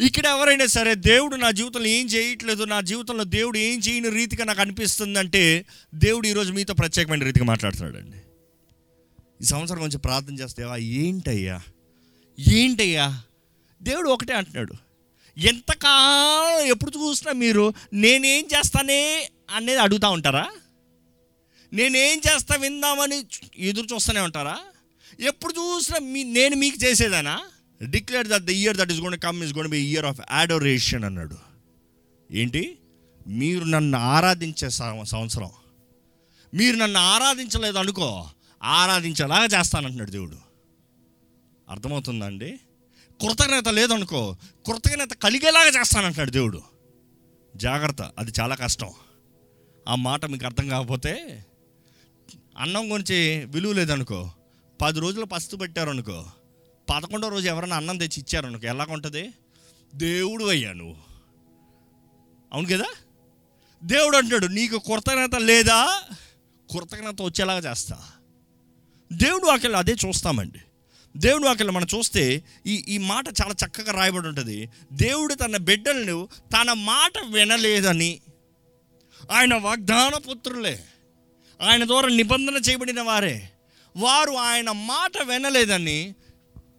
ఇక్కడ ఎవరైనా సరే దేవుడు నా జీవితంలో ఏం చేయట్లేదు నా జీవితంలో దేవుడు ఏం చేయని రీతిగా నాకు అనిపిస్తుందంటే దేవుడు ఈరోజు మీతో ప్రత్యేకమైన రీతిగా మాట్లాడుతున్నాడండి. ఈ సంవత్సరం కొంచెం ప్రార్థన చేస్తేవా ఏంటయ్యా? ఏంటయ్యా? దేవుడు ఒకటే అంటున్నాడు. ఎంతకాలం ఎప్పుడు చూసినా మీరు నేనేం చేస్తానే? అనేది అడుగుతూ ఉంటారా? నేనేం చేస్తా విందామని ఎదురు చూస్తూనే ఉంటారా? ఎప్పుడు చూసినా మీ నేను మీకు చేసేదానా? Declare that the year that is gone come is gone be year of adoration అన్నాడు. ఏంటి? మీరు నన్ను ఆరాధించే సంవత్సరం. మీరు నన్ను ఆరాధించలేదు అనుకో ఆరాధించేలాగా చేస్తానంటున్నాడు దేవుడు. అర్థమవుతుందండి కృతజ్ఞత లేదనుకో కృతజ్ఞత కలిగేలాగా చేస్తానంటున్నాడు దేవుడు. జాగ్రత్త అది చాలా కష్టం. ఆ మాట మీకు అర్థం కాకపోతే అన్నం గురించి విలువ లేదనుకో పది రోజులు పస్తు పెట్టారనుకో పదకొండో రోజు ఎవరైనా అన్నం తెచ్చి ఇచ్చారనుకో ఎలా ఉంటుంది? దేవుడు అయ్యా నువ్వు. అవును కదా? దేవుడు అంటాడు నీకు కృతజ్ఞత లేదా? కృతజ్ఞత వచ్చేలాగా చేస్తా. దేవుడు వాక్యలో అదే చూస్తామండి. దేవుడు వాక్యలో మనం చూస్తే ఈ ఈ మాట చాలా చక్కగా రాయబడి ఉంటుంది. దేవుడు తన బిడ్డలను తన మాట వినలేదని ఆయన వాగ్దాన పుత్రులే. ఆయన ద్వారా నిబంధన చేయబడిన వారే. వారు ఆయన మాట వినలేదని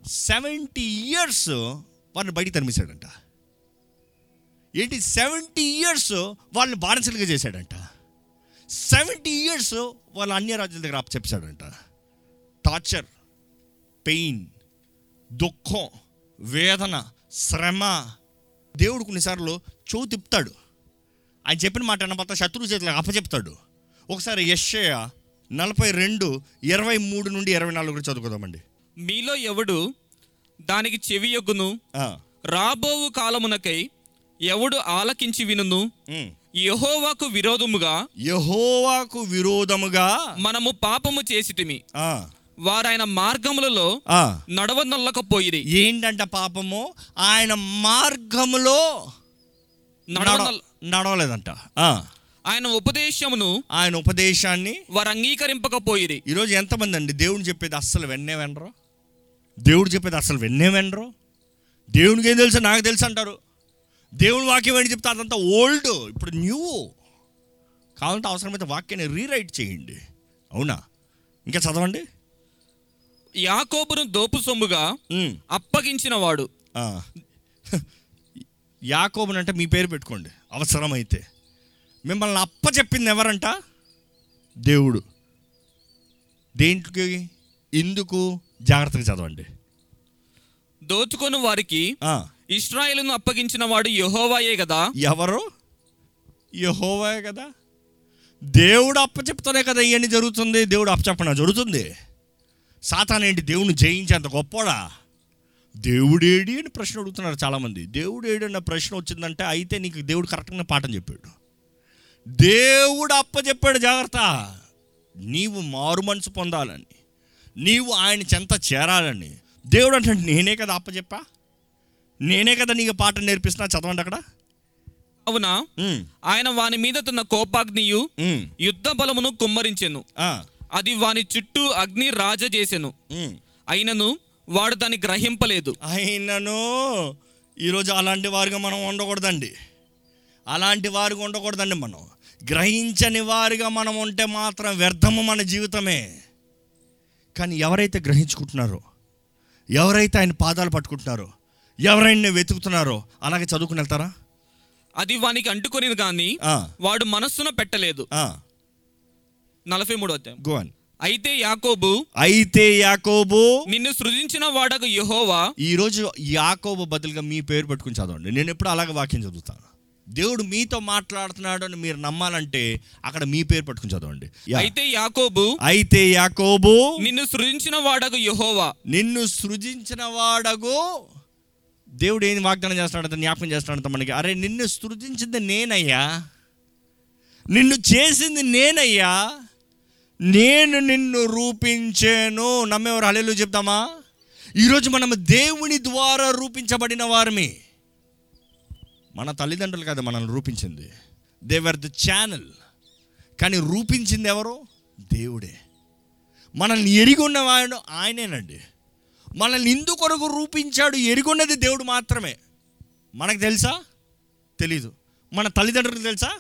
సెవెంటీ ఇయర్స్ వారిని బయటికి తరిమేశాడంట. ఏంటి సెవెంటీ ఇయర్స్ వాళ్ళని బానిసలుగా చేశాడంట. సెవెంటీ ఇయర్స్ వాళ్ళ అన్య రాజ్యాల దగ్గర చెప్పాడంట టార్చర్ పెయిన్ దుఃఖం వేదన శ్రమ. దేవుడు కొన్నిసార్లు చెవు తిప్పుతాడు. ఆయన చెప్పిన మాట అన్న శత్రువు చేతులకు అప్పచెప్తాడు. ఒకసారి యశ్షయ నలభై రెండు ఇరవై మూడు నుండి ఇరవై నాలుగు చదువుకుందామండి. మీలో ఎవడు దానికి చెవియొగ్గును ఆ, రాబోవు కాలమునకై ఎవడు ఆలకించి వినును. యెహోవాకు విరోధముగా యెహోవాకు విరోధముగా మనము పాపము చేసిటిమి వారాయన మార్గములలో నడవనొల్లకపోయిరి. ఏంటంట పాపము? ఆయన మార్గములో నడవలేదంట. ఆయన ఉపదేశమును ఆయన ఉపదేశాన్ని వారు అంగీకరింపకపోయిరి. ఈరోజు ఎంతమంది అండి? దేవుడు చెప్పేది అస్సలు వెన్నే వెనరు దేవుడు చెప్పేది అస్సలు వెన్నే వెనరు. దేవునికి ఏం తెలుసు? నాకు తెలుసు అంటారు. దేవుని వాక్యం ఏంటి చెప్తే అదంతా ఓల్డ్ ఇప్పుడు న్యూ. కావాలంటే అవసరమైతే వాక్యాన్ని రీరైట్ చేయండి. అవునా? ఇంకా చదవండి. యాకోబును దోపు సొమ్ముగా అప్పగించిన వాడు. యాకోబుని అంటే మీ పేరు పెట్టుకోండి. అవసరమైతే. మిమ్మల్ని అప్ప చెప్పింది ఎవరంట? దేవుడు. దేంట్లోకి? ఎందుకు జాగ్రత్తగా చదవండి. దోచుకొని వారికి ఇస్రాయేలును అప్పగించిన వాడు యెహోవాయే కదా. ఎవరు? యహోవే కదా. దేవుడు అప్పచెప్తూనే కదా ఇవన్నీ జరుగుతుంది. దేవుడు అప్పచెప్పన జరుగుతుంది. సాతాన్ ఏంటి? దేవుని జయించేంత గొప్పోడా? దేవుడేడి అని ప్రశ్న అడుగుతున్నారు చాలామంది. దేవుడేడి అన్న ప్రశ్న వచ్చిందంటే అయితే నీకు దేవుడు కరెక్ట్గా పాఠం చెప్పాడు. దేవుడు అప్పచెప్పాడు జాగ్రత్త. నీవు మారు మనసు పొందాలని. నీవు ఆయన చెంత చేరాలని. దేవుడు అంటే నేనే కదా అప్పచెప్పా నేనే కదా నీకు పాఠం నేర్పిస్తున్నా? చదవండి అక్కడ. అవునా? ఆయన వాని మీద తన కోపాగ్నియు యుద్ధ బలమును కుమ్మరించెను. అది వాని చుట్టూ అగ్ని రాజ చేసెను. అయినను వాడు దాన్ని గ్రహింపలేదు. అయినను ఈరోజు అలాంటి వారుగా మనం ఉండకూడదండి. అలాంటి వారుగా ఉండకూడదండి మనం. గ్రహించని వారిగా మనం ఉంటే మాత్రం వ్యర్థము మన జీవితమే. కానీ ఎవరైతే గ్రహించుకుంటున్నారో ఎవరైతే ఆయన పాదాలు పట్టుకుంటున్నారో ఎవరైనా వెతుకుతున్నారో అలాగే చదువుకుని వెళ్తారా? అది వానికి అంటుకొనిది కానీ వాడు మనస్సున పెట్టలేదు. నలభై మూడు on. అయితే యాకోబు అయితే యాకోబు నిన్ను సృజించిన వాడకు యెహోవా ఈరోజు యాకోబు బదులుగా మీ పేరు పెట్టుకుని చదవండి. నేను ఎప్పుడు అలాగే వాక్యం చదువుతాను. దేవుడు మీతో మాట్లాడుతున్నాడు అని మీరు నమ్మాలంటే అక్కడ మీ పేరు పట్టుకుని చదవండి. అయితే యాకోబు అయితే యాకోబు నిన్ను సృజించిన వాడకు యెహోవా. నిన్ను సృజించిన వాడగు దేవుడు ఏం వాగ్దానం చేస్తున్నాడంత జ్ఞాపకం చేస్తున్నాడంత మనకి. అరే నిన్ను సృజించింది నేనయ్యా. నిన్ను చేసింది నేనయ్యా. నేను నిన్ను రూపించాను. నమ్మేవారు హలేలు చెప్తామా? ఈరోజు మనం దేవుని ద్వారా రూపించబడిన వారమే. మన తల్లిదండ్రులు కదా మనల్ని రూపించింది. దేవర్ ద ఛానల్ కానీ రూపించింది ఎవరు? దేవుడే. మనల్ని ఎరిగొన్న వాడు ఆయనేనండి. మనల్ని ఇందుకొరకు రూపించాడు ఎరిగొన్నది దేవుడు మాత్రమే. మనకు తెలుసా? తెలీదు. మన తల్లిదండ్రులకు తెలుసా?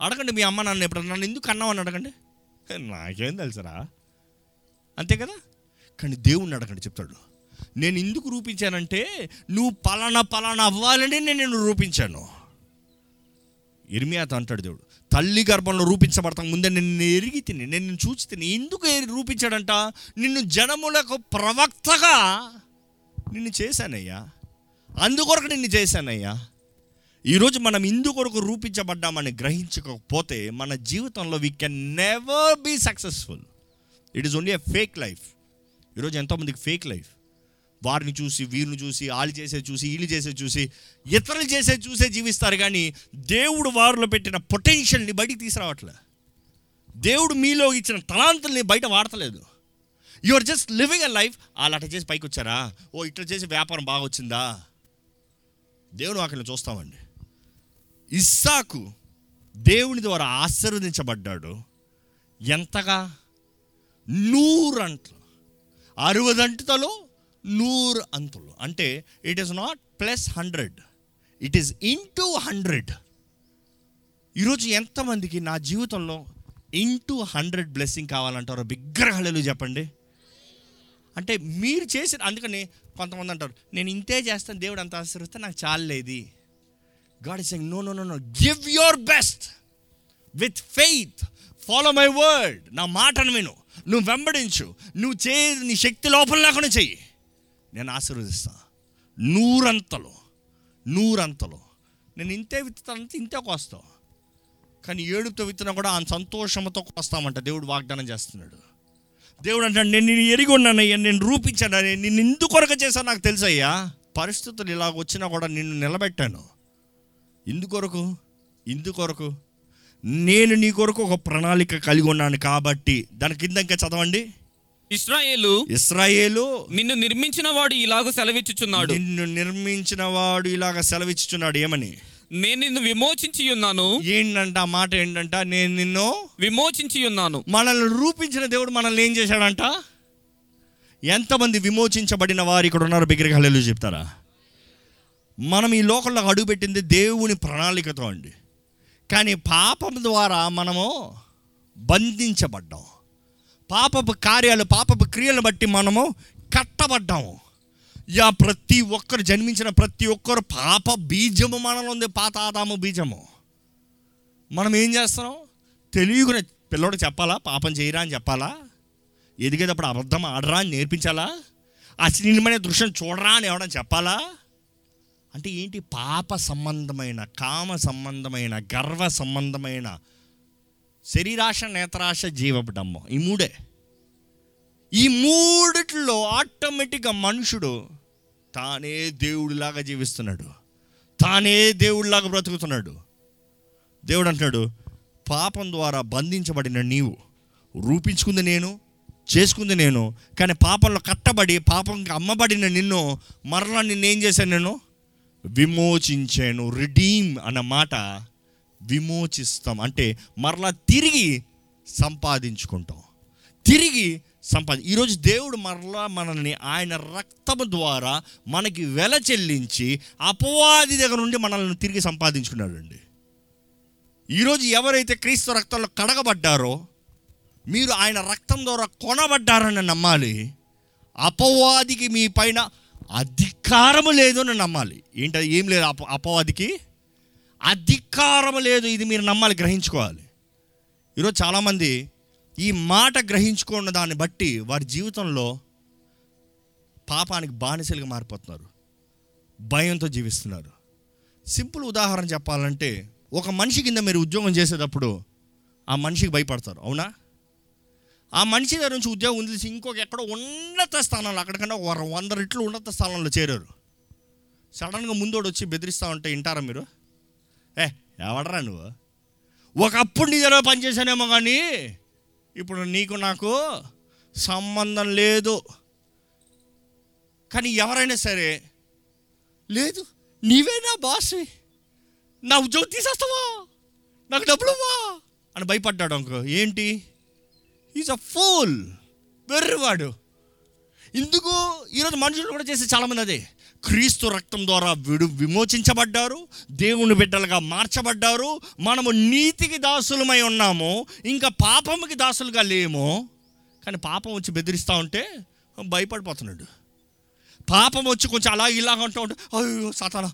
అడగండి మీ అమ్మ నాన్న ఎప్పుడు నన్ను ఎందుకు అన్నావు అని అడగండి. నాకేం తెలుసరా. అంతే కదా? కానీ దేవుణ్ణి అడగండి చెప్తాడు. నేను ఎందుకు రూపించానంటే నువ్వు పలానా పలానా అవ్వాలని నేను నిన్ను రూపించాను. ఇర్మియాతో అంటాడు దేవుడు తల్లి గర్భంలో రూపించబడతాం ముందే నిన్ను ఎరిగి తిని నేను నిన్ను చూసి తిని ఎందుకు రూపించాడంట? నిన్ను జనములకు ప్రవక్తగా నిన్ను చేశానయ్యా. అందుకొరకు నిన్ను చేశానయ్యా. ఈరోజు మనం ఇందుకొరకు రూపించబడ్డామని గ్రహించకపోతే మన జీవితంలో we can never be successful it is only a fake life ఈరోజు ఎంతోమందికి ఫేక్ లైఫ్ వారిని చూసి వీరిని చూసి వాళ్ళు చేసే చూసి వీళ్ళు చేసే చూసి ఇతరులు చేసే చూసే జీవిస్తారు కానీ దేవుడు వారిలో పెట్టిన పొటెన్షియల్ని బయటికి తీసుకురావట్లే. దేవుడు మీలో ఇచ్చిన తలాంతుల్ని బయట వాడతలేదు. You are just living a life వాళ్ళు అట్లా చేసి పైకి వచ్చారా? ఓ ఇట్లా చేసి వ్యాపారం బాగా వచ్చిందా? దేవుడు వాటిని చూస్తామండి. ఇస్సాకు దేవుని ద్వారా ఆశీర్వదించబడ్డాడు. ఎంతగా? నూరంట్లు. అరవదంటుతలో నూరు అంతులు. అంటే it is not plus hundred it is into hundred ఈరోజు ఎంతమందికి నా జీవితంలో ఇంటూ హండ్రెడ్ బ్లెస్సింగ్ కావాలంటారో బిగ్గరహళలు చెప్పండి. అంటే మీరు చేసిన అందుకని కొంతమంది అంటారు నేను ఇంతే చేస్తాను దేవుడు అంత ఆశీర్వస్తే నాకు చాలేది God is no no no no give your best with faith follow my word నా మాటను విను. నువ్వు వెంబడించు. నువ్వు చే నీ శక్తి లోపల లేకుండా చెయ్యి. నేను ఆశీర్వదిస్తా. నూరంతలో నూరంతలో. నేను ఇంతే విత్తుతానంటే ఇంతే కోస్తావు. కానీ ఏడుపుతో విత్తనం కూడా ఆ సంతోషంతో కోస్తామంట. దేవుడు వాగ్దానం చేస్తున్నాడు. దేవుడు అంటాడు నేను నేను ఎరిగి ఉన్నానయ్యా నేను రూపించాను నిన్ను ఎందుకొరక చేశాను నాకు తెలుసయ్యా. పరిస్థితులు ఇలాగ వచ్చినా కూడా నిన్ను నిలబెట్టాను. ఇందుకొరకు ఇందుకొరకు నేను నీ కొరకు ఒక ప్రణాళిక కలిగి ఉన్నాను కాబట్టి దాని కింద ఇంకా చదవండి. ఇస్రాయేలు ఇస్రాయేలు నిన్ను నిర్మించిన వాడు ఇలాగ సెలవిచ్చుచున్నాడు. నిన్ను నిర్మించిన వాడు ఇలాగ సెలవిచ్చుచున్నాడు. ఏమని? నేను నిన్ను విమోచించి ఉన్నాను. ఏంటంట ఆ మాట ఏంటంట నేను నిన్ను విమోచించి ఉన్నాను. మనల్ని రూపించిన దేవుడు మనల్ని ఏం చేశాడంట? ఎంతమంది విమోచించబడిన వారు ఇక్కడ ఉన్నారు బిగ్గరగా చెప్తారా? మనం ఈ లోకంలో అడుగుపెట్టింది దేవుని ప్రణాళికతో అండి. కానీ పాపం ద్వారా మనము బంధించబడ్డాం. పాపపు కార్యాలు పాపపు క్రియలను బట్టి మనము కట్టబడ్డాము. యా ప్రతి ఒక్కరు జన్మించిన ప్రతి ఒక్కరు పాప బీజము మనలో ఉంది పాత ఆదాము బీజము. మనం ఏం చేస్తున్నాం? తెలియకునే పిల్లోడు చెప్పాలా? పాపం చేయరా అని చెప్పాలా? ఎదిగేటప్పుడు అబద్ధం ఆడరా అని నేర్పించాలా? అశ్లీలమైన దృశ్యం చూడరా అని ఎవడని చెప్పాలా? అంటే ఏంటి? పాప సంబంధమైన కామ సంబంధమైన గర్వ సంబంధమైన శరీరాశ నేత్రాశ జీవపడమ్మ ఈ మూడే. ఈ మూడిట్లో ఆటోమేటిక్గా మనుషుడు తానే దేవుడిలాగా జీవిస్తున్నాడు. తానే దేవుడిలాగా బ్రతుకుతున్నాడు. దేవుడు అంటున్నాడు పాపం ద్వారా బంధించబడిన నీవు రూపించుకుంది నేను చేసుకుంది నేను కానీ పాపంలో కట్టబడి పాపంకి అమ్మబడిన నిన్ను మరలా నిన్నేం చేశాను నేను? విమోచించాను రిడీమ్ అన్న మాట విమోచిస్తాం. అంటే మరలా తిరిగి సంపాదించుకుంటాం. తిరిగి సంపాది ఈరోజు దేవుడు మరలా మనల్ని ఆయన రక్తము ద్వారా మనకి వెల చెల్లించి అపవాది దగ్గర నుండి మనల్ని తిరిగి సంపాదించుకున్నాడండి. ఈరోజు ఎవరైతే క్రీస్తు రక్తంలో కడగబడ్డారో మీరు ఆయన రక్తం ద్వారా కొనబడ్డారని నమ్మాలి. అపవాదికి మీ పైన అధికారము లేదు అని నమ్మాలి. ఏంటది? ఏం లేదు అప అపవాదికి అధికారం లేదు. ఇది మీరు నమ్మాలి గ్రహించుకోవాలి. ఈరోజు చాలామంది ఈ మాట గ్రహించుకున్న దాన్ని బట్టి వారి జీవితంలో పాపానికి బానిసలుగా మారిపోతున్నారు. భయంతో జీవిస్తున్నారు. సింపుల్ ఉదాహరణ చెప్పాలంటే ఒక మనిషి కింద మీరు ఉద్యోగం చేసేటప్పుడు ఆ మనిషికి భయపడతారు అవునా? ఆ మనిషి దగ్గర నుంచి ఉద్యోగం వదిలేసి ఇంకొక ఎక్కడో ఉన్నత స్థానంలో అక్కడికన్నా వంద రెట్లు ఉన్నత స్థానంలో చేరారు. సడన్గా ముందోడు వచ్చి బెదిరిస్తా ఉంటే వింటారా మీరు? ఏ ఎవడరా నువ్వు? ఒకప్పుడు నీ దగ్గర పనిచేశానేమో కానీ ఇప్పుడు నీకు నాకు సంబంధం లేదు. కానీ ఎవరైనా సరే లేదు నీవే నా బాస్వి. నా ఉద్యోగం తీసేస్తావా? నాకు డబ్బులు అని భయపడ్డాడు అనుకో ఏంటి? ఈజ్ అ ఫూల్ వెర్రివాడు. ఎందుకు ఈరోజు మనుషులు కూడా చేసే చాలామంది అదే. క్రీస్తు రక్తం ద్వారా విడు విమోచించబడ్డారు దేవుని బిడ్డలుగా మార్చబడ్డారు మనము నీతికి దాసులమై ఉన్నాము ఇంకా పాపముకి దాసులుగా లేము. కానీ పాపం వచ్చి బెదిరిస్తూ ఉంటే భయపడిపోతున్నాడు. పాపం వచ్చి కొంచెం అలా ఇలాగ అంటూ ఉంటే అయ్యో సాతానా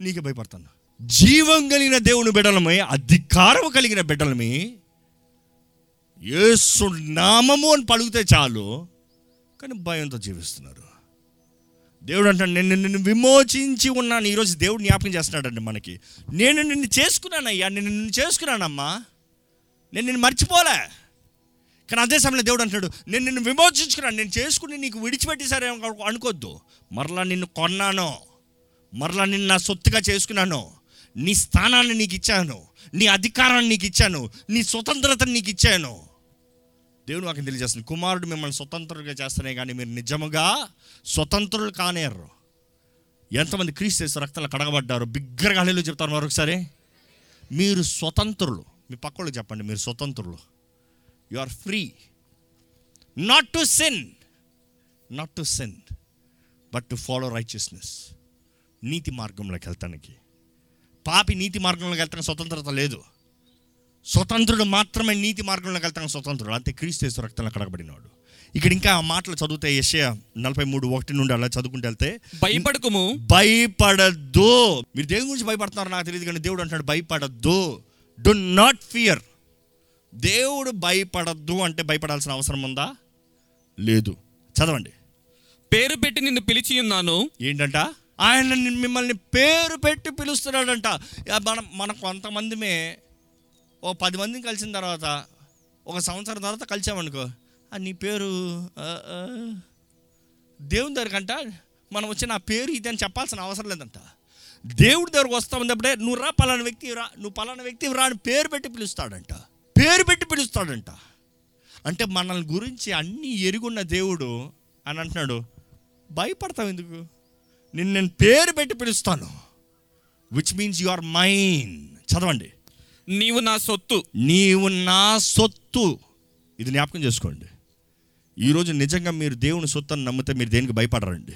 నీకే భయపడతాను. జీవం కలిగిన దేవుని బిడ్డలమై అధికారం కలిగిన బిడ్డలమే ఏసు నామము అని పలుకుతే చాలు కానీ భయంతో జీవిస్తున్నారు. దేవుడు అంటాడు నేను నిన్ను విమోచించి ఉన్నాను. ఈరోజు దేవుడు జ్ఞాపకం చేస్తున్నాడండి మనకి. నేను నిన్ను చేసుకున్నానయ్యా నేను నిన్ను చేసుకున్నానమ్మా. నేను నిన్ను మర్చిపోలే. కానీ అదే సమయంలో దేవుడు అంటాడు నేను నిన్ను విమోచించుకున్నాను. నేను చేసుకుని నీకు విడిచిపెట్టేసరే అనుకోవద్దు మరలా నిన్ను కొన్నాను. మరలా నిన్ను నా సొత్తుగా చేసుకున్నాను. నీ స్థానాన్ని నీకు ఇచ్చాను. నీ అధికారాన్ని నీకు ఇచ్చాను. నీ స్వతంత్రతను నీకు ఇచ్చాను. దేవుడు నాకు తెలియజేస్తుంది. కుమారుడు మిమ్మల్ని స్వతంత్రులుగా చేస్తానే కానీ మీరు నిజముగా స్వతంత్రులు కానేరు. ఎంతమంది క్రీస్తు రక్తంలో కడగబడ్డారు? బిగ్గరగా హళీలు చెప్తారు మరొకసారి. మీరు స్వతంత్రులు. మీ పక్కలకు చెప్పండి మీరు స్వతంత్రులు. You are free not to sin not to sin but to follow righteousness నీతి మార్గంలోకి వెళ్తానికి. పాపి నీతి మార్గంలోకి వెళ్తానికి స్వతంత్రత లేదు. స్వతంత్రుడు మాత్రమే నీతి మార్గంలోకి వెళ్తానికి స్వతంత్రుడు. అంతే క్రీస్తు యేసు రక్తంలో కడగబడినాడు ఇక్కడ ఇంకా ఆ మాటలు చదివితే యెషయా నలభై మూడు ఒకటి నుండి అలా చదువుకుంటూ వెళ్తే భయపడకుము. భయపడద్దు మీరు దేని గురించి భయపడుతున్నారు నాకు తెలియదు కానీ దేవుడు అంటాడు భయపడద్దు డు నాట్ ఫియర్ దేవుడు భయపడద్దు అంటే భయపడాల్సిన అవసరం ఉందా? లేదు. చదవండి. పేరు పెట్టి నిన్ను పిలిచి ఉన్నాను. ఏంటంట? ఆయన మిమ్మల్ని పేరు పెట్టి పిలుస్తున్నాడంట. మనం మన కొంతమందిమే ఓ పది మందిని కలిసిన తర్వాత ఒక సంవత్సరం తర్వాత కలిసామనుకో నీ పేరు దేవుని దగ్గరకంట మనం వచ్చి నా పేరు ఇది అని చెప్పాల్సిన అవసరం లేదంట. దేవుడి దగ్గరకు వస్తా ఉన్నప్పుడే నువ్వు రా పలానా వ్యక్తి రా నువ్వు పలానా వ్యక్తి రా అని పేరు పెట్టి పిలుస్తాడంట. పేరు పెట్టి పిలుస్తాడంట. అంటే మనల్ని గురించి అన్నీ ఎరుగున్న దేవుడు అని అంటున్నాడు భయపడతావు ఎందుకు? నిన్ను నేను పేరు పెట్టి పిలుస్తాను which means you are mine చదవండి. నీవు నా సొత్తు. నీవు నా సొత్తు. ఇది జ్ఞాపకం చేసుకోండి. ఈరోజు నిజంగా మీరు దేవుని సొత్తు అని నమ్మితే మీరు దేనికి భయపడరండి?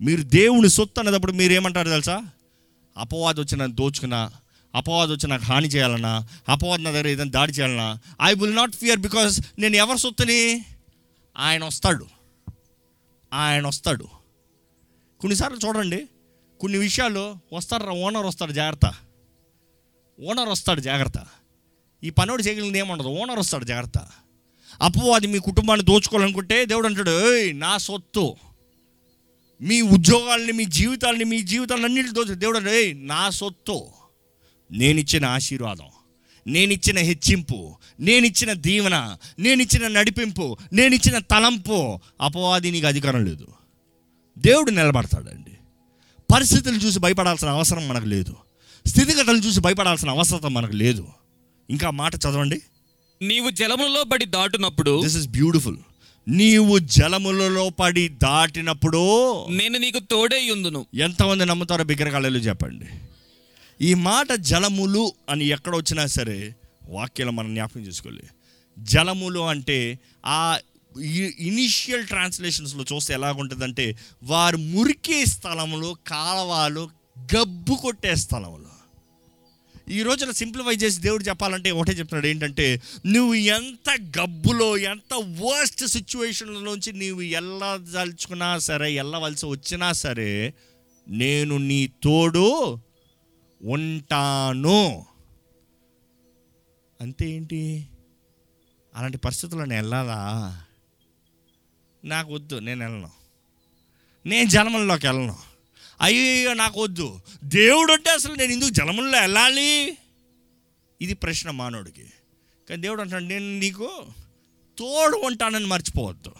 మీరు దేవుని సొత్తు అన్నప్పుడు మీరు ఏమంటారు తెలుసా? అపవాదం వచ్చి నన్ను దోచుకున్నా అపవాదం వచ్చి నాకు హాని చేయాలన్నా అపవాదం నా దగ్గర ఏదైనా దాడి చేయాలన్నా I will not fear because నేను ఎవరి సొత్తుని? ఆయన వస్తాడు. ఆయన వస్తాడు. కొన్నిసార్లు చూడండి కొన్ని విషయాలు వస్తాడు ఓనర్ వస్తారు జాగ్రత్త. ఓనర్ వస్తాడు జాగ్రత్త. ఈ పనోడు చేయగలిగింది ఏముండదు ఓనర్ వస్తాడు జాగ్రత్త. అపవాది మీ కుటుంబాన్ని దోచుకోవాలనుకుంటే దేవుడు అంటాడు ఏయ్ నా సొత్తు. మీ ఉద్యోగాల్ని మీ జీవితాలని మీ జీవితాలను అన్నింటి దోచు. దేవుడు అంటాడు, ఏయ్ నా సొత్తు. నేనిచ్చిన ఆశీర్వాదం. నేనిచ్చిన హెచ్చింపు. నేనిచ్చిన దీవెన. నేనిచ్చిన నడిపింపు. నేనిచ్చిన తలంపు. అపవాది నీకు అధికారం లేదు. దేవుడు నిలబడతాడండి. పరిస్థితులు చూసి భయపడాల్సిన అవసరం మనకు లేదు. స్థితిగతులు చూసి భయపడాల్సిన అవసరం మనకు లేదు. ఇంకా మాట చదవండి. నీవు జలములలో పడి దాటునప్పుడు దిస్ ఇస్ బ్యూటిఫుల్ నీవు జలములలో పడి దాటినప్పుడు నేను నీకు తోడే ఉందును. ఎంతమంది నమ్ముతారో బిగ్గరగాళ్ళు చెప్పండి. ఈ మాట జలములు అని ఎక్కడ వచ్చినా సరే వాక్యాలు మనం జ్ఞాపకం చేసుకోవాలి. జలములు అంటే ఆ ఇనిషియల్ ట్రాన్స్లేషన్స్లో చూస్తే ఎలాగుంటుందంటే వారు మురికే స్థలములు కాలవాలు గబ్బు కొట్టే స్థలములు. ఈ రోజున సింప్లిఫై చేసి దేవుడు చెప్పాలంటే ఒకటే చెప్తున్నాడు ఏంటంటే నువ్వు ఎంత గబ్బులో ఎంత వర్స్ట్ సిచ్యువేషన్లోంచి నీవు వెళ్ళదలుచుకున్నా సరే వెళ్ళవలసి వచ్చినా సరే నేను నీ తోడు ఉంటాను. అంతే ఏంటి? అలాంటి పరిస్థితుల్లో నేను వెళ్ళాలా? నాకు వద్దు నేను వెళ్ళను. నేను జన్మల్లోకి వెళ్ళను. అయ్యో నాకు వద్దు. దేవుడు అంటే అసలు నేను ఎందుకు జలముల్లో వెళ్ళాలి? ఇది ప్రశ్న మానవుడికి. కానీ దేవుడు అంటాడు నేను నీకు తోడు ఉంటానని మర్చిపోవద్దు.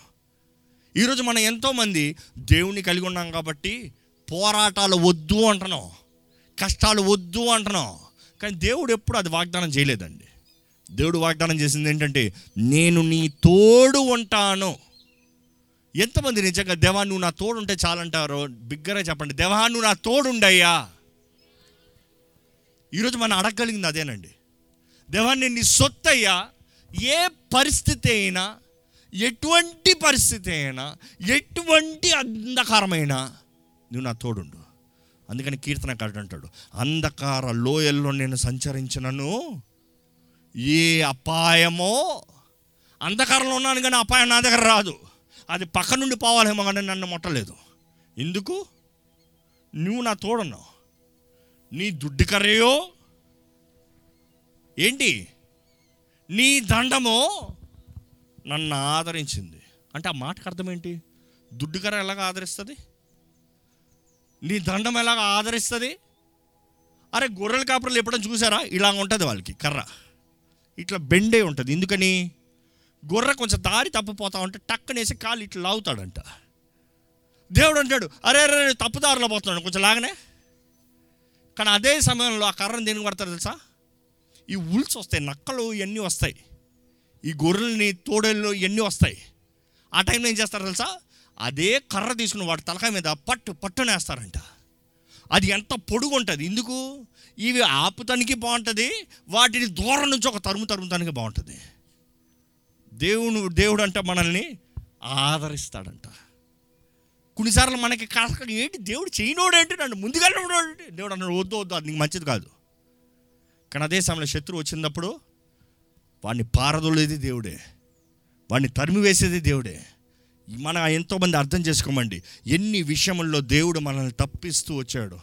ఈరోజు మనం ఎంతోమంది దేవుని కలిగి ఉన్నాం కాబట్టి పోరాటాలు వద్దు అంటున్నాం. కష్టాలు వద్దు అంటున్నాం. కానీ దేవుడు ఎప్పుడు అది వాగ్దానం చేయలేదండి. దేవుడు వాగ్దానం చేసింది ఏంటంటే నేను నీ తోడు ఉంటాను. ఎంతమంది నిజంగా దేవా నువ్వు నా తోడు ఉంటే చాలంటారో? బిగ్గరగా చెప్పండి. దేవా నువ్వు నా తోడుండయ్యా. ఈరోజు మనం అడగగలిగింది అదేనండి. దేవా నేను నీ సొత్తయ్యా. ఏ పరిస్థితి అయినా ఎటువంటి పరిస్థితి అయినా ఎటువంటి అంధకారమైనా నువ్వు నా తోడుండు. అందుకని కీర్తనకారుడు అంటాడు అంధకార లోయల్లో నేను సంచరించినను ఏ అపాయమో అంధకారంలో ఉన్నాను కానీ అపాయం నా దగ్గర రాదు. అది పక్క నుండి పోవాలేమో కానీ నన్ను ముట్టలేదు. ఎందుకు? నువ్వు నా తోడున్నావు నీ దుడ్డు కర్రయో ఏంటి? నీ దండమో నన్ను ఆదరించింది. అంటే ఆ మాటకు అర్థం ఏంటి? దుడ్డు కర్ర ఎలాగ ఆదరిస్తుంది? నీ దండం ఎలాగ ఆదరిస్తుంది? అరే గొర్రెల కాపురలు ఎప్పుడైనా చూసారా? ఇలా ఉంటుంది వాళ్ళకి కర్ర. ఇట్లా బెండే ఉంటుంది. ఎందుకని? గొర్రె కొంచెం దారి తప్పిపోతా ఉంటే టక్కనేసి కాలు ఇట్లా లాగుతాడంట. దేవుడు అంటాడు అరే అరే అరే, తప్పుదారిలో పోతున్నాడు కొంచెం లాగనే. కానీ అదే సమయంలో ఆ కర్రను దేనికి పడతారు తెలుసా? ఈ ఉల్స్ వస్తాయి నక్కలు ఇవన్నీ వస్తాయి. ఈ గొర్రెల్ని తోడేళ్ళు ఇవన్నీ వస్తాయి. ఆ టైంలో ఏం చేస్తారు తెలుసా? అదే కర్ర తీసుకుని వాడు తలకాయ మీద పట్టు పట్టునేస్తారంట. అది ఎంత పొడుగు ఉంటుంది. ఎందుకు? ఇవి ఆపుతానికి బాగుంటుంది వాటిని దూరం నుంచి ఒక తరుము తరుముతానికి బాగుంటుంది. దేవుడు దేవుడు అంట మనల్ని ఆదరిస్తాడంట. కొన్నిసార్లు మనకి కాస్త ఏంటి? దేవుడు చేయనోడు ఏంటి? నన్ను ముందుగానే ఏంటి? దేవుడు అన్నాడు వద్దు వద్దు అది నీకు మంచిది కాదు. కానీ అదే సమయంలో శత్రువు వచ్చినప్పుడు వాడిని పారదోలేది దేవుడే. వాడిని తరిమి వేసేది దేవుడే మన ఎంతోమంది అర్థం చేసుకోమండి. ఎన్ని విషయముల్లో దేవుడు మనల్ని తప్పిస్తూ వచ్చాడు.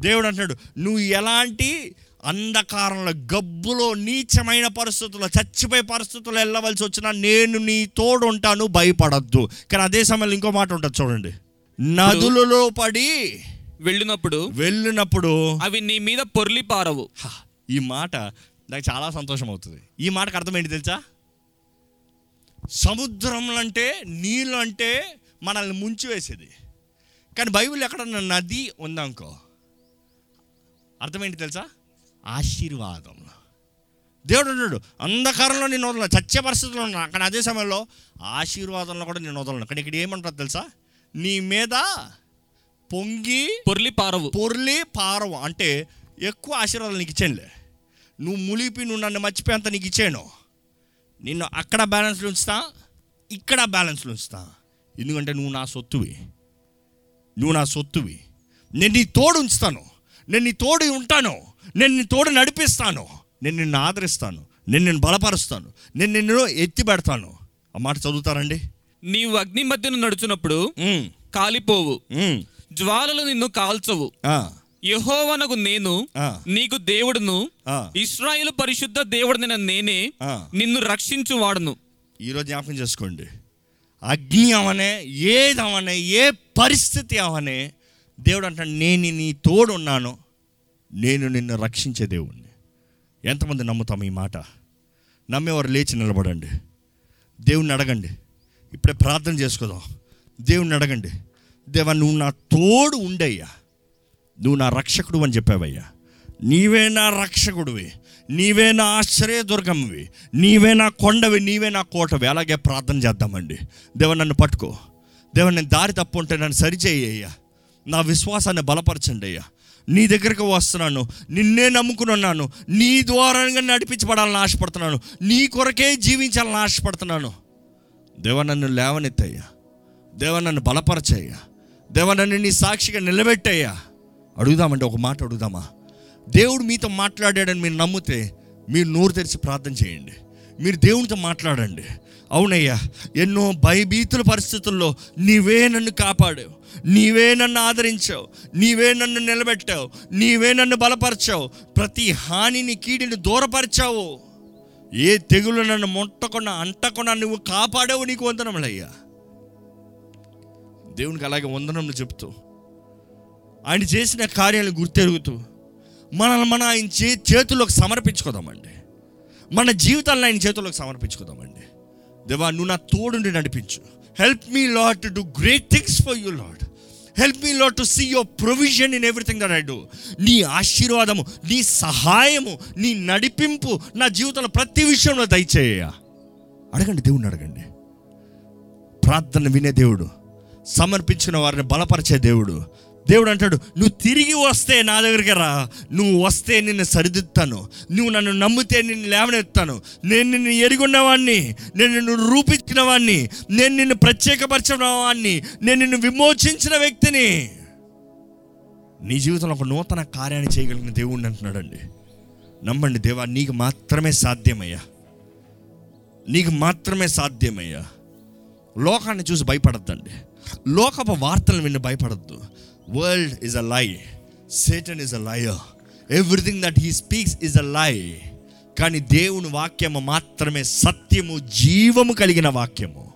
దేవుడు అంటున్నాడు నువ్వు ఎలాంటి అంధకారంలో గబ్బులో నీచమైన పరిస్థితుల్లో చచ్చిపోయే పరిస్థితుల్లో వెళ్ళవలసి వచ్చినా నేను నీ తోడు ఉంటాను భయపడద్దు. కానీ అదే సమయంలో ఇంకో మాట ఉంటుంది చూడండి. నదులలో పడి వెళ్ళినప్పుడు వెళ్ళినప్పుడు అవి నీ మీద పొర్లి పారవు. ఈ మాట నాకు చాలా సంతోషం అవుతుంది. ఈ మాటకు అర్థం ఏంటి తెలుసా? సముద్రం అంటే నీళ్ళు అంటే మనల్ని ముంచివేసేది. కానీ బైబిల్ ఎక్కడన్నా నది ఉందనుకో అర్థమేంటి తెలుసా? ఆశీర్వాదం దేవుడు అన్నాడు అంధకారంలో నేను వదలను చచ్చే పరిస్థితుల్లో ఉన్నా కానీ అదే సమయంలో ఆశీర్వాదంలో కూడా నేను వదలను. కానీ ఇక్కడ ఏమంటారు తెలుసా? నీ మీద పొంగి పొర్లి పారవు. పొర్లి పారవు. అంటే ఎక్కువ ఆశీర్వాదాలు నీకు ఇచ్చానులే. నువ్వు ములిపి నువ్వు నన్ను మర్చిపోయేంత నీకు ఇచ్చాను. నిన్ను అక్కడ బ్యాలెన్స్లో ఉంచుతా ఇక్కడ బ్యాలెన్స్లో ఉంచుతా. ఎందుకంటే నువ్వు నా సొత్తువి. నువ్వు నా సొత్తువి. నేను నీ తోడు ఉంచుతాను. నేను నీ తోడు ఉంటాను. నేను నీ తోడు నడిపిస్తాను. నేను నిన్ను ఆదరిస్తాను. నేను నిన్ను బలపరుస్తాను. నేను నిన్ను ఎత్తి పెడతాను. ఆ మాట చదువుతారండి? నీవు అగ్ని మధ్యన నడుచున్నప్పుడు కాలిపోవు. జ్వాలలు నిన్ను కాల్చవు. యహోవనకు నేను నీకు దేవుడును ఇస్రాయేల్ పరిశుద్ధ దేవుడిన నేనే. నిన్ను రక్షించు వాడును ఈరోజు జ్ఞాపకం చేసుకోండి. అగ్ని అవనే ఏది అవనే ఏ పరిస్థితి అవనే దేవుడు అంటాడు నేను నీ తోడు ఉన్నాను నేను నిన్ను రక్షించే దేవుణ్ణి. ఎంతమంది నమ్ముతాం ఈ మాట? నమ్మేవారు లేచి నిలబడండి. దేవుణ్ణి అడగండి. ఇప్పుడే ప్రార్థన చేసుకుందాం. దేవుణ్ణి అడగండి. దేవా నువ్వు నా తోడు ఉండయ్యా. నువ్వు నా రక్షకుడు అని చెప్పావయ్యా. నీవే నా రక్షకుడివి. నీవే నా ఆశ్రయదుర్గంవి నీవే నా కొండవి. నీవే నా కోటవి. అలాగే ప్రార్థన చేద్దామండి. దేవ నన్ను పట్టుకో. దేవ నేను దారి తప్పు ఉంటే నన్ను సరిచేయ్యా నా విశ్వాసాన్ని బలపరచండి అయ్యా. నీ దగ్గరకు వస్తున్నాను. నిన్నే నమ్ముకున్నాను నీ ద్వారంగా నడిపించబడాలని ఆశపడుతున్నాను. నీ కొరకే జీవించాలని ఆశపడుతున్నాను. దేవ నన్ను లేవనెత్తయ్యా. దేవ నన్ను బలపరచయ్యా. దేవ నన్ను నీ సాక్షిగా నిలబెట్టయ్యా. అడుగుదామంటే ఒక మాట అడుగుదామా? దేవుడు మీతో మాట్లాడాడని మీరు నమ్మితే మీరు నోరు తెరిచి ప్రార్థన చేయండి. మీరు దేవునితో మాట్లాడండి. అవునయ్యా ఎన్నో భయభీతుల పరిస్థితుల్లో నీవే నన్ను కాపాడావు. నీవే నన్ను ఆదరించావు. నీవే నన్ను నిలబెట్టావు. నీవే నన్ను బలపరిచావు. ప్రతి హానిని కీడిని దూరపరిచావు. ఏ తెగులు నన్ను ముట్టకుండా అంటకుండా నువ్వు కాపాడావు నీకు వందనములయ్యా. దేవునికి అలాగే వందనములు చెప్తూ ఆయన చేసిన కార్యాలను గుర్తెరుగుతూ మనల్ని మన ఆయన చే చేతుల్లోకి సమర్పించుకోదామండి. మన జీవితాలను ఆయన చేతుల్లోకి సమర్పించుకోదామండి. దేవా నువ్వు నా తోడుండి నడిపించు. Help me Lord to do great things for you Lord help me Lord to see your provision in everything that I do నీ ఆశీర్వాదము నీ సహాయము నీ నడిపింపు నా జీవితంలో ప్రతి విషయంలో దయచేయ అడగండి దేవుణ్ణి అడగండి. ప్రార్థన వినే దేవుడు సమర్పించిన వారిని బలపరిచే దేవుడు దేవుడు అంటాడు నువ్వు తిరిగి వస్తే నా దగ్గరికి రా. నువ్వు వస్తే నిన్ను సరిదిద్దుతాను. నువ్వు నన్ను నమ్మితే నిన్ను లేవనెత్తాను నేను నిన్ను ఎరుగున్న నేను నిన్ను రూపించిన వాడిని నేను నిన్ను ప్రత్యేకపరిచిన వాడిని నేను నిన్ను విమోచించిన వ్యక్తిని. నీ జీవితంలో ఒక నూతన కార్యాన్ని చేయగలిగిన దేవుడిని అంటున్నాడండి. నమ్మండి దేవా నీకు మాత్రమే సాధ్యమయ్యా. నీకు మాత్రమే సాధ్యమయ్యా. లోకాన్ని చూసి భయపడద్దండి. లోకపు వార్తలు విని భయపడద్దు. World is a lie Satan is a liar everything that he speaks is a lie కానీ దేవుని వాక్యము మాత్రమే సత్యము జీవము కలిగిన వాక్యము.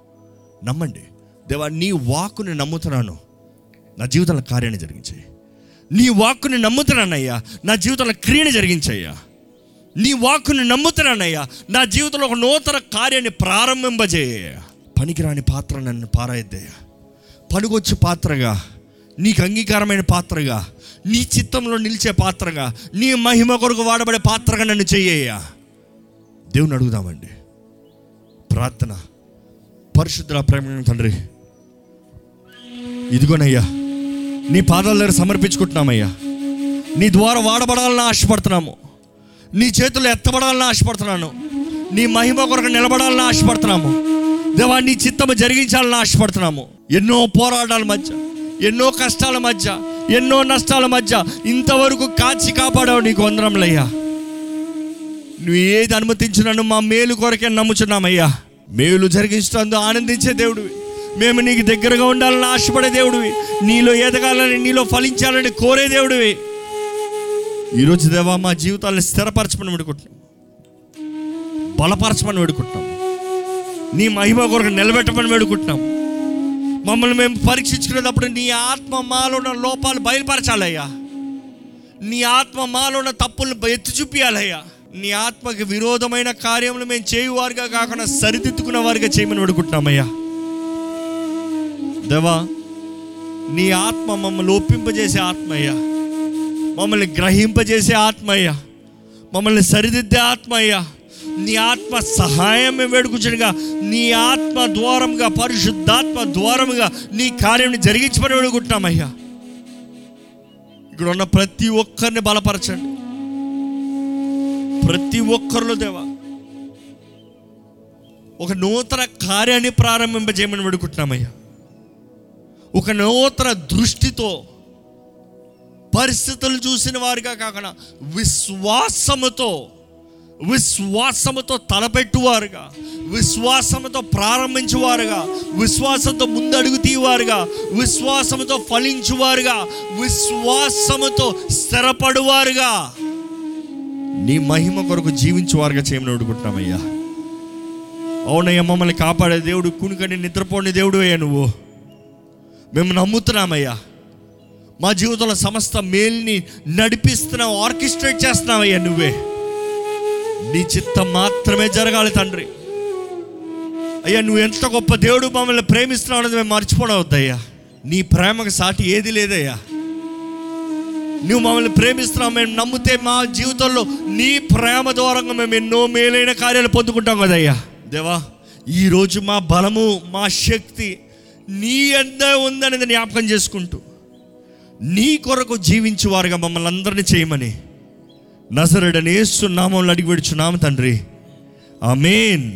నమ్మండి. దేవా నీ వాక్కుని నమ్ముతున్నాను. నా జీవితంలో కార్యాన్ని జరిగించాయి నీ వాక్కుని నమ్ముతున్నానయ్యా. నా జీవితంలో క్రియను జరిగించయ్యా. నీ వాక్కుని నమ్ముతున్నానయ్యా. నా జీవితంలో ఒక నూతన కార్యాన్ని ప్రారంభింపజేయ. పనికిరాని పాత్ర నన్ను పారాయిద్దయ్యా పనికొచ్చు పాత్రగా నీకు అంగీకారమైన పాత్రగా నీ చిత్తంలో నిలిచే పాత్రగా నీ మహిమ కొరకు వాడబడే పాత్రగా నన్ను చెయ్యయ్యా. దేవుని అడుగుదామండి. ప్రార్థన. పరిశుద్ధ ప్రేమ తండ్రి. ఇదిగోనయ్యా నీ పాదాల దగ్గర సమర్పించుకుంటున్నామయ్యా. నీ ద్వారా వాడబడాలని ఆశపడుతున్నాము. నీ చేతులు ఎత్తబడాలని ఆశపడుతున్నాను. నీ మహిమ కొరకు నిలబడాలని ఆశపడుతున్నాము. దేవా నీ చిత్తము జరిగించాలని ఆశపడుతున్నాము. ఎన్నో పోరాటాల మధ్య ఎన్నో కష్టాల మధ్య ఎన్నో నష్టాల మధ్య ఇంతవరకు కాచి కాపాడావు నీకు వందరంలయ్యా నువ్వు ఏది అనుమతించినను మా మేలు కొరకే నమ్ముచున్నామయ్యా. మేలు జరిగించడంతో ఆనందించే దేవుడివి. మేము నీకు దగ్గరగా ఉండాలని ఆశపడే దేవుడివి. నీలో ఎదగాలని నీలో ఫలించాలని కోరే దేవుడివి. ఈరోజు దేవా మా జీవితాలను స్థిరపరచమని వేడుకుంటున్నాం. బలపరచమని వేడుకుంటున్నాం. నీ మహిమ కొరకు నిలబెట్టమని వేడుకుంటున్నాం. మమ్మల్ని మేము పరీక్షించుకునేటప్పుడు నీ ఆత్మ మాలో ఉన్న లోపాలు బయలుపరచాలయ్యా. నీ ఆత్మ మాలో ఉన్న తప్పులను ఎత్తి చూపియాలయ్యా. నీ ఆత్మకి విరోధమైన కార్యములు మేము చేయువారుగా కాకుండా సరిదిద్దుకున్న వారిగా చేయమని అడుగుతున్నామయ్యా దేవా నీ ఆత్మ మమ్మల్ని ఒప్పింపజేసే ఆత్మయ్యా. మమ్మల్ని గ్రహింపజేసే ఆత్మయ్యా. మమ్మల్ని సరిదిద్దే ఆత్మయ్యా. నీ ఆత్మ సహాయం మేము వేడుకుంటుగా నీ ఆత్మ ద్వారముగా పరిశుద్ధాత్మ ద్వారముగా నీ కార్యం జరిగించమని వేడుకుంటున్నామయ్యా. ఇక్కడ ఉన్న ప్రతి ఒక్కరిని బలపరచండి. ప్రతి ఒక్కరిలో దేవా ఒక నూతన కార్యాన్ని ప్రారంభింపజేయమని వేడుకుంటున్నామయ్యా. ఒక నూతన దృష్టితో పరిస్థితులు చూసిన వారిగా కాకుండా విశ్వాసముతో విశ్వాసముతో తలపెట్టువారుగా విశ్వాసముతో ప్రారంభించువారుగా విశ్వాసంతో ముందడుగు తీవారుగా విశ్వాసముతో ఫలించువారుగా విశ్వాసముతో స్థిరపడువారుగా. నీ మహిమ కొరకు జీవించువారుగా చేయమని అడుగుతున్నామయ్యా. అవునయ్యా మమ్మల్ని కాపాడే దేవుడు కునుకని నిద్రపోని దేవుడు అయ్యా నువ్వు. మేము నమ్ముతున్నామయ్యా. మా జీవితంలో సమస్త మేల్ని నడిపిస్తున్నావు ఆర్కిస్ట్రేట్ చేస్తున్నావయ్యా నువ్వే. నీ చిత్తం మాత్రమే జరగాలి తండ్రి. అయ్యా నువ్వు ఎంత గొప్ప దేవుడు మమ్మల్ని ప్రేమిస్తున్నావు అనేది మేము మర్చిపోవద్దయ్యా నీ ప్రేమకు సాటి ఏది లేదయ్యా. నువ్వు మమ్మల్ని ప్రేమిస్తున్నావు మేము నమ్మితే మా జీవితంలో నీ ప్రేమ ద్వారా మేము ఎన్నో మేలైన కార్యాలు పొందుకుంటాం కదయ్యా. దేవా ఈరోజు మా బలము మా శక్తి నీ ఎంత ఉందనేది జ్ఞాపకం చేసుకుంటూ నీ కొరకు జీవించేవారుగా మమ్మల్ని అందరినీ చేయమని. నజరడని నామంలో అడిగి విడుచున్నాము తండ్రి. ఆమెన్.